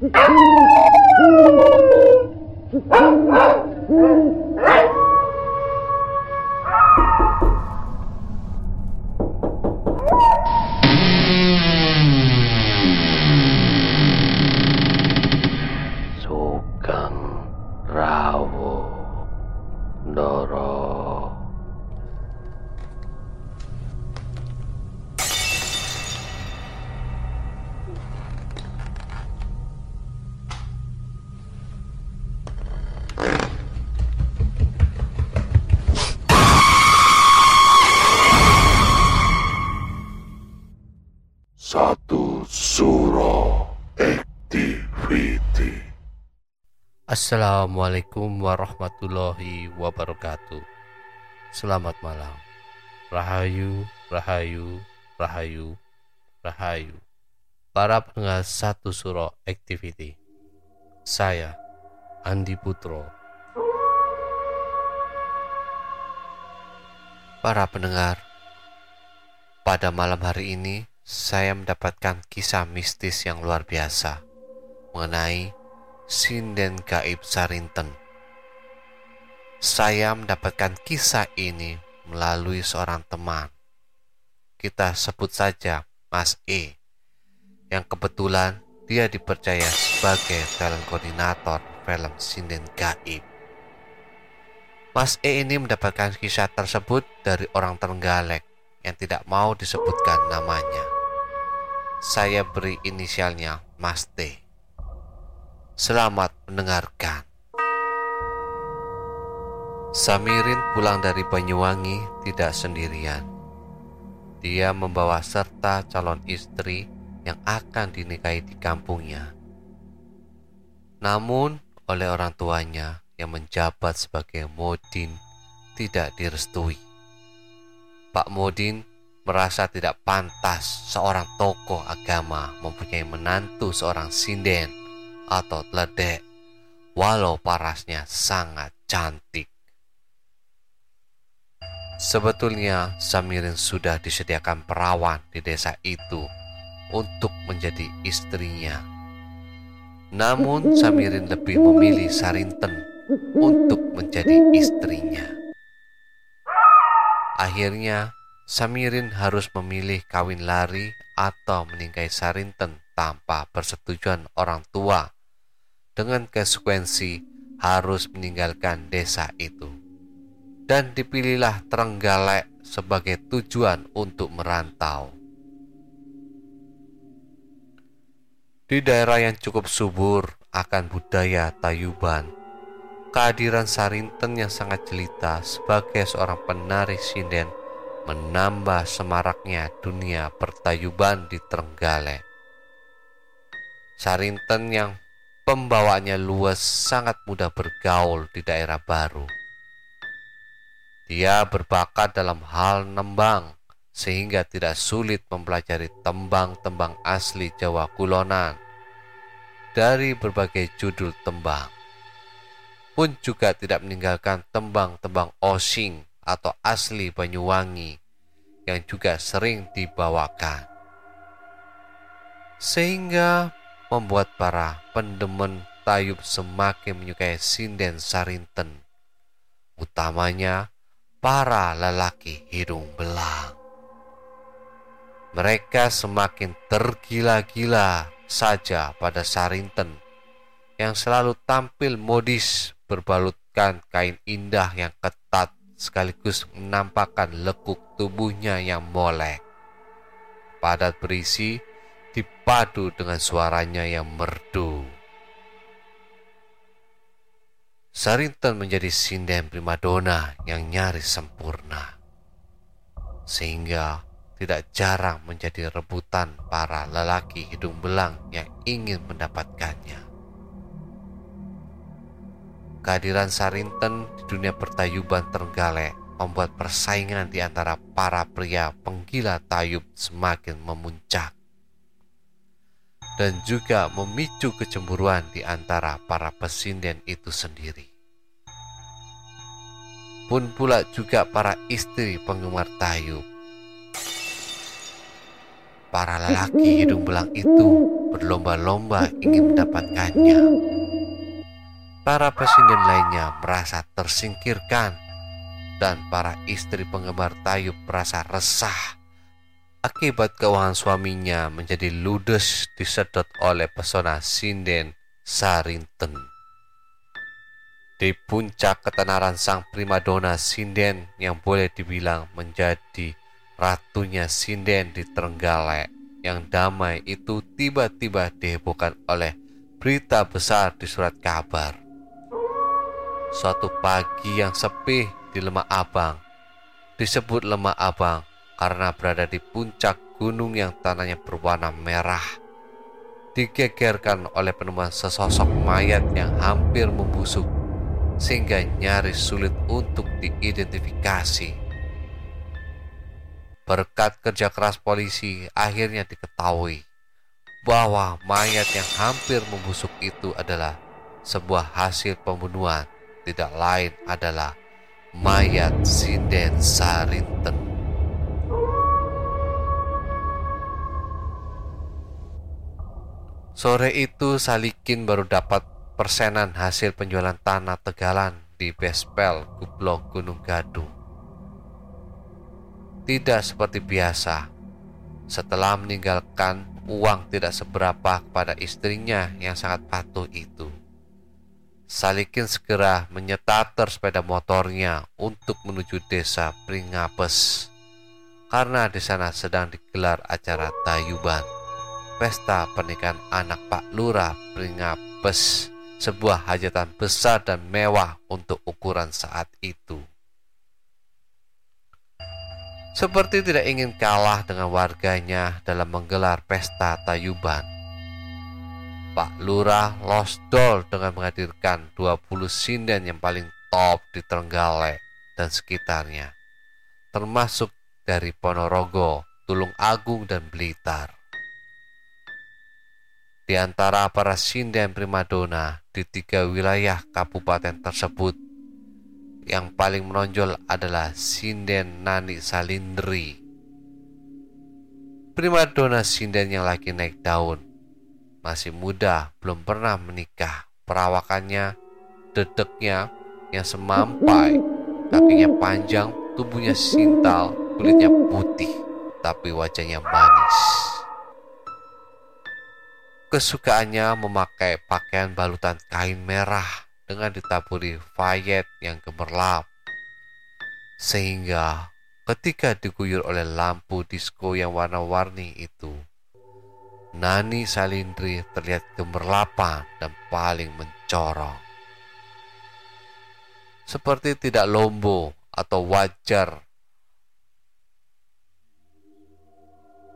Oh, my God. Assalamualaikum warahmatullahi wabarakatuh. Selamat malam. Rahayu, rahayu, rahayu, rahayu. Para pendengar satu suro activity. Saya Andi Putro. Para pendengar, pada malam hari ini saya mendapatkan kisah mistis yang luar biasa mengenai sinden gaib Sarinten. Saya mendapatkan kisah ini melalui seorang teman. Kita sebut saja Mas E, yang kebetulan dia dipercaya sebagai film koordinator film sinden gaib. Mas E ini mendapatkan kisah tersebut dari orang Terenggalek yang tidak mau disebutkan namanya. Saya beri inisialnya Mas T. Selamat mendengarkan. Samirin pulang dari Banyuwangi tidak sendirian. Dia membawa serta calon istri yang akan dinikahi di kampungnya. Namun, oleh orang tuanya yang menjabat sebagai Modin tidak direstui. Pak Modin merasa tidak pantas seorang tokoh agama mempunyai menantu seorang sinden atau ledek, walau parasnya sangat cantik. Sebetulnya Samirin sudah disediakan perawan di desa itu untuk menjadi istrinya. Namun Samirin lebih memilih Sarinten untuk menjadi istrinya. Akhirnya Samirin harus memilih kawin lari atau meninggai Sarinten tanpa persetujuan orang tua dengan konsekuensi harus meninggalkan desa itu. Dan dipilihlah Trenggalek sebagai tujuan untuk merantau. Di daerah yang cukup subur akan budaya Tayuban, kehadiran Sarinten yang sangat jelita sebagai seorang penari sinden menambah semaraknya dunia pertayuban di Trenggalek. Sarinten yang pembawaannya luas sangat mudah bergaul di daerah baru. Dia berbakat dalam hal nembang sehingga tidak sulit mempelajari tembang-tembang asli Jawa Kulonan dari berbagai judul tembang. Pun juga tidak meninggalkan tembang-tembang Osing atau asli Banyuwangi yang juga sering dibawakan. Sehingga membuat para pendemen tayub semakin menyukai sinden Sarinten, utamanya para lelaki hidung belang. Mereka semakin tergila-gila saja pada Sarinten yang selalu tampil modis berbalutkan kain indah yang ketat sekaligus menampakkan lekuk tubuhnya yang molek. Padat berisi dipadu dengan suaranya yang merdu. Sarinten menjadi sinden primadona yang nyaris sempurna, sehingga tidak jarang menjadi rebutan para lelaki hidung belang yang ingin mendapatkannya. Kehadiran Sarinten di dunia pertayuban Terenggalek membuat persaingan di antara para pria penggila tayub semakin memuncak dan juga memicu kecemburuan di antara para pesinden itu sendiri. Pun pula juga para istri penggemar tayub. para lelaki hidung belang itu berlomba-lomba ingin mendapatkannya. Para presiden lainnya merasa tersingkirkan dan para istri penggemar Tayub merasa resah akibat keuangan suaminya menjadi ludes disedot oleh pesona sinden Sarinten. Di puncak ketenaran sang primadona sinden yang boleh dibilang menjadi ratunya sinden di Trenggalek yang damai itu tiba-tiba dihebohkan oleh berita besar di surat kabar. Suatu pagi yang sepi di Lemah Abang, disebut Lemah Abang karena berada di puncak gunung yang tanahnya berwarna merah, digegerkan oleh penemuan sesosok mayat yang hampir membusuk sehingga nyaris sulit untuk diidentifikasi. Berkat kerja keras polisi, akhirnya diketahui bahwa mayat yang hampir membusuk itu adalah sebuah hasil pembunuhan, tidak lain adalah mayat Sinden Sarinten. Sore itu Salikin baru dapat persenan hasil penjualan tanah Tegalan di Bespel, Gublok Gunung Gadung. Tidak seperti biasa. Setelah meninggalkan uang tidak seberapa kepada istrinya yang sangat patuh itu. Salikin segera menyetater sepeda motornya untuk menuju desa Pringapes. Karena di sana sedang digelar acara Tayuban, pesta pernikahan anak Pak Lurah Pringapes, sebuah hajatan besar dan mewah untuk ukuran saat itu seperti tidak ingin kalah dengan warganya dalam menggelar pesta tayuban. Pak Lurah losdol dengan menghadirkan 20 sinden yang paling top di Trenggalek dan sekitarnya, termasuk dari Ponorogo, Tulung Agung, dan Blitar. Di antara para sinden primadona di tiga wilayah kabupaten tersebut yang paling menonjol adalah sinden Nani Salindri. Primadona sinden yang lagi naik daun. Masih muda, belum pernah menikah. Perawakannya, dedeknya yang semampai, kakinya panjang, tubuhnya sintal, kulitnya putih, tapi wajahnya manis. Kesukaannya memakai pakaian balutan kain merah dengan ditaburi fayet yang gemerlap. Sehingga ketika diguyur oleh lampu disko yang warna-warni itu, Nani Salindri terlihat gemerlapan dan paling mencorong. Seperti tidak lombo atau wajar.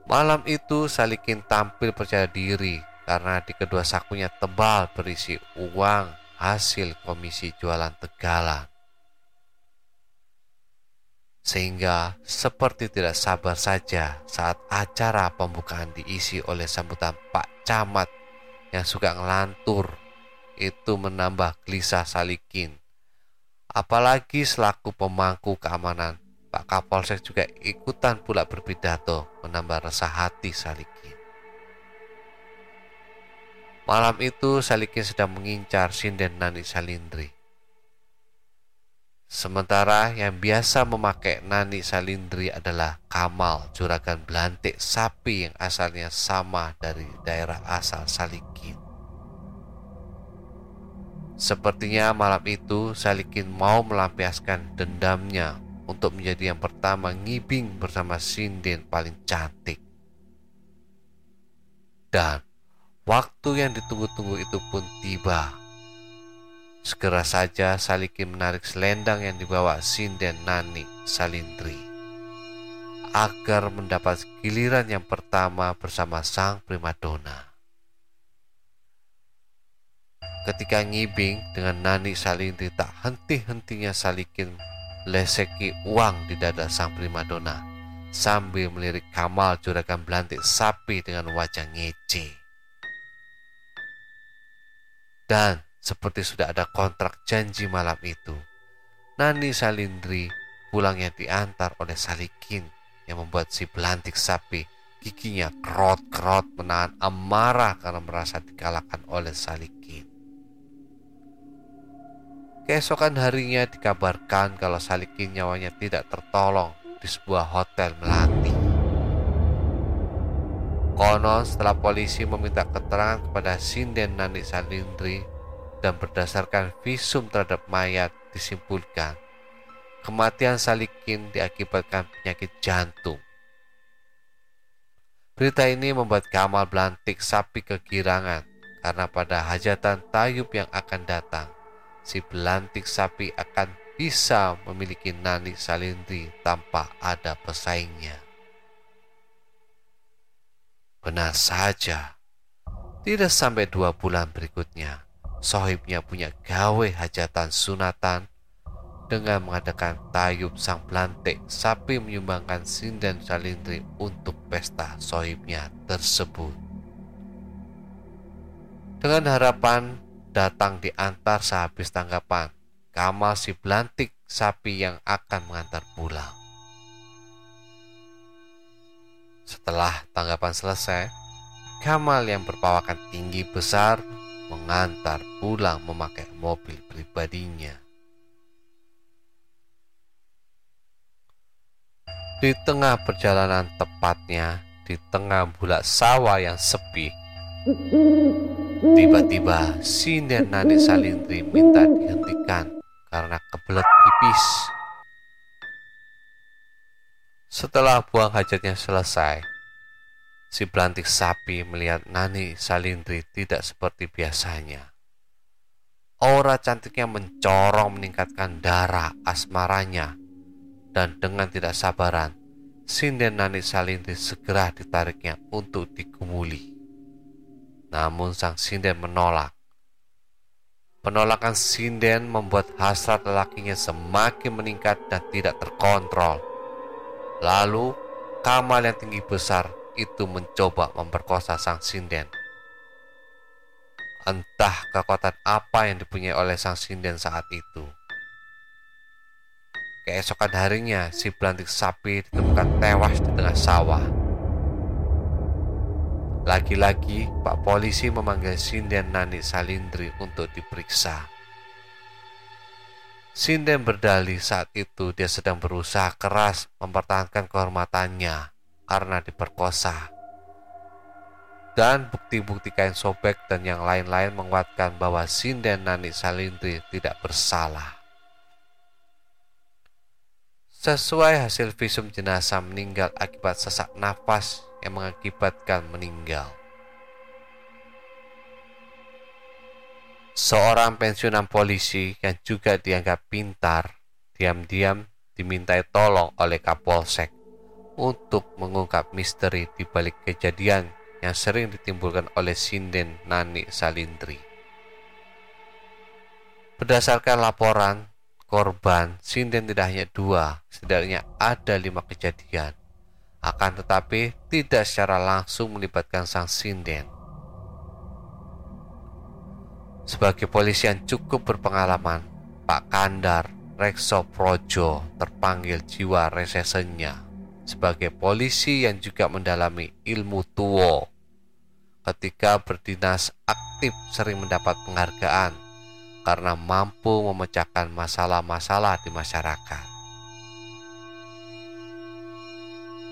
Malam itu Salikin tampil percaya diri karena di kedua sakunya tebal berisi uang hasil komisi jualan tegalan. Sehingga seperti tidak sabar saja saat acara pembukaan diisi oleh sambutan Pak Camat yang suka ngelantur itu menambah gelisah Salikin. Apalagi selaku pemangku keamanan, Pak Kapolsek juga ikutan pula berpidato menambah resah hati Salikin. Malam itu Salikin sedang mengincar sinden Nani Salindri. Sementara yang biasa memakai Nani Salindri adalah Kamal, juragan belantik sapi yang asalnya sama dari daerah asal Salikin. Sepertinya malam itu Salikin mau melampiaskan dendamnya untuk menjadi yang pertama ngibing bersama sinden paling cantik. Dan Waktu yang ditunggu-tunggu itu pun tiba. Segera saja Salikin menarik selendang yang dibawa Sinden Nani Salindri agar mendapat giliran yang pertama bersama sang primadona. Ketika ngibing dengan Nani Salindri tak henti-hentinya Salikin leseki uang di dada sang primadona sambil melirik Kamal juragan belantik sapi dengan wajah ngece. Dan seperti sudah ada kontrak janji malam itu, Nani Salindri pulangnya diantar oleh Salikin yang membuat si belantik sapi giginya kerot-kerot menahan amarah karena merasa dikalahkan oleh Salikin. Keesokan harinya dikabarkan kalau Salikin nyawanya tidak tertolong di sebuah hotel melati. Konon setelah polisi meminta keterangan kepada Sinden Nani Salindri dan berdasarkan visum terhadap mayat disimpulkan kematian Salikin diakibatkan penyakit jantung. Berita ini membuat Kamal Belantik sapi kegirangan karena pada hajatan Tayub yang akan datang, si Belantik sapi akan bisa memiliki Nani Salindri tanpa ada pesaingnya. Benar saja, tidak sampai dua bulan berikutnya, sohibnya punya gawe hajatan sunatan dengan mengadakan tayub sang belantik sapi menyumbangkan sinden salindri untuk pesta sohibnya tersebut. Dengan harapan datang diantar sehabis tanggapan, Kamal si belantik sapi yang akan mengantar pulang. Setelah tanggapan selesai, Kamal yang berpawakan tinggi besar mengantar pulang memakai mobil pribadinya. Di tengah perjalanan tepatnya di tengah bulak sawah yang sepi, tiba-tiba Sinden Nani Salindri minta dihentikan karena kebelet pipis. Setelah buang hajatnya selesai, si pelantik sapi melihat Nani Salindri tidak seperti biasanya. Aura cantiknya mencorong meningkatkan darah asmaranya dan dengan tidak sabaran, sinden Nani Salindri segera ditariknya untuk digumuli. Namun sang sinden menolak. Penolakan sinden membuat hasrat lelakinya semakin meningkat dan tidak terkontrol Lalu Kamal yang tinggi besar itu mencoba memperkosa sang sinden. Entah kekuatan apa yang dipunyai oleh sang sinden saat itu. Keesokan harinya, si belantik sapi ditemukan tewas di tengah sawah. Lagi-lagi, Pak Polisi memanggil sinden Nani Salindri untuk diperiksa. Sinden berdalih saat itu dia sedang berusaha keras mempertahankan kehormatannya karena diperkosa. Dan bukti-bukti kain sobek dan yang lain-lain menguatkan bahwa Sinden Nani Salindri tidak bersalah. Sesuai hasil visum jenazah meninggal akibat sesak nafas yang mengakibatkan meninggal. Seorang pensiunan polisi yang juga dianggap pintar, diam-diam dimintai tolong oleh Kapolsek untuk mengungkap misteri di balik kejadian yang sering ditimbulkan oleh Sinden Nani Salindri. Berdasarkan laporan korban, Sinden tidak hanya dua, setidaknya ada lima kejadian. Akan tetapi tidak secara langsung melibatkan sang Sinden sebagai polisi yang cukup berpengalaman, Pak Kandar Rekso Projo terpanggil jiwa resesenya sebagai polisi yang juga mendalami ilmu tuwo. Ketika berdinas aktif sering mendapat penghargaan karena mampu memecahkan masalah-masalah di masyarakat.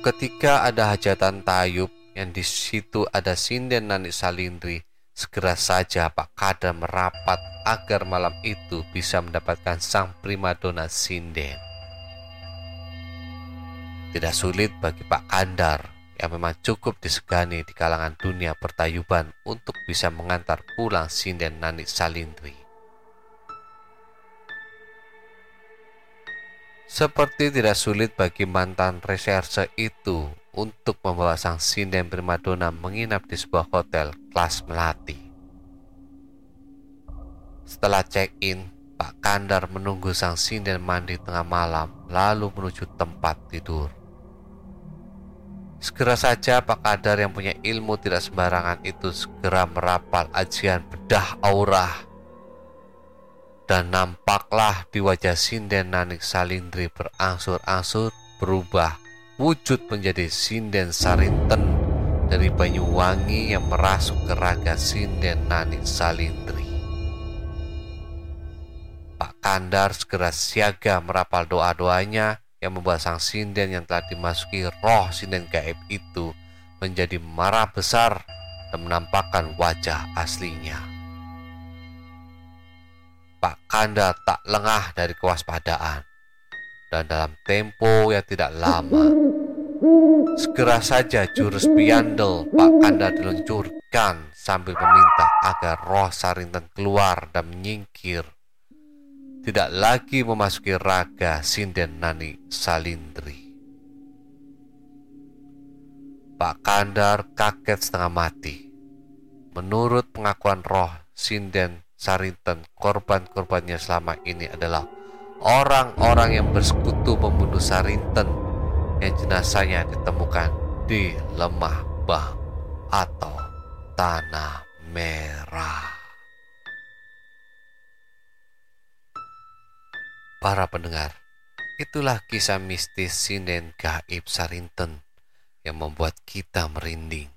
Ketika ada hajatan tayub yang di situ ada sinden Nani Salindri Segera saja Pak Kada merapat agar malam itu bisa mendapatkan sang primadona sinden. Tidak sulit bagi Pak Kandar yang memang cukup disegani di kalangan dunia pertayuban untuk bisa mengantar pulang sinden Nani Salindri. Seperti tidak sulit bagi mantan reserse itu untuk membawa sang sinden primadona menginap di sebuah hotel kelas melati. Setelah check-in, Pak Kandar menunggu sang sinden mandi tengah malam lalu menuju tempat tidur. Segera saja Pak Kandar yang punya ilmu tidak sembarangan itu segera merapal ajian bedah aura. Dan nampaklah di wajah sinden Nanik Salindri berangsur-angsur berubah wujud menjadi sinden sarinten dari Banyuwangi yang merasuk ke raga Sinden Nani Salindri. Pak Kandar segera siaga merapal doa-doanya yang membuat sang sinden yang telah dimasuki roh sinden gaib itu menjadi marah besar dan menampakkan wajah aslinya. Pak Kanda tak lengah dari kewaspadaan dan dalam tempo yang tidak lama segera saja jurus piandel Pak Kanda diluncurkan sambil meminta agar roh Sarinten keluar dan menyingkir tidak lagi memasuki raga Sinden Nani Salindri. Pak Kandar kaget setengah mati. Menurut pengakuan roh Sinden Sarinten, korban-korbannya selama ini adalah orang-orang yang bersekutu membunuh Sarinten yang jenazahnya ditemukan di lemah bang atau tanah merah. Para pendengar, itulah kisah mistis sinden gaib Sarinten yang membuat kita merinding.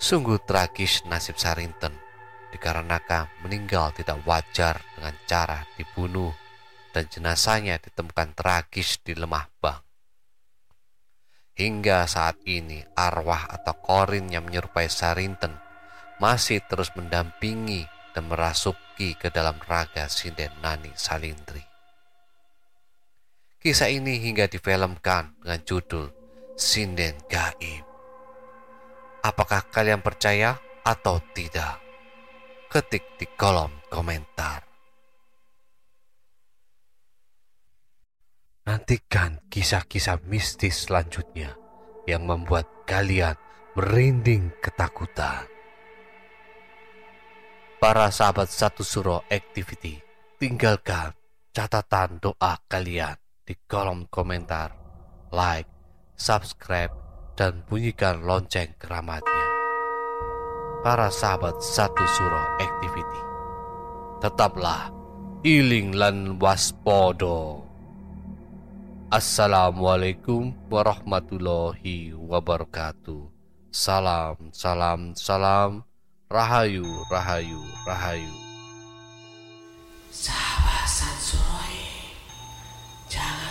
Sungguh tragis nasib Sarinten dikarenakan meninggal tidak wajar dengan cara dibunuh dan jenazahnya ditemukan tragis di lemah bang. Hingga saat ini arwah atau korin yang menyerupai Sarinten masih terus mendampingi dan merasuki ke dalam raga sinden Nani Salindri. Kisah ini hingga difilmkan dengan judul Sinden Gaib. Apakah kalian percaya atau tidak? Ketik di kolom komentar. Nantikan kisah-kisah mistis selanjutnya yang membuat kalian merinding ketakutan. Para sahabat satu suro activity, tinggalkan catatan doa kalian di kolom komentar, like, subscribe, dan bunyikan lonceng keramatnya. Para sahabat satu suro activity, tetaplah iling lan waspodo. Assalamualaikum warahmatullahi wabarakatuh. Salam, salam, salam. Rahayu, rahayu, rahayu. Sahabat Sansuroi Jangan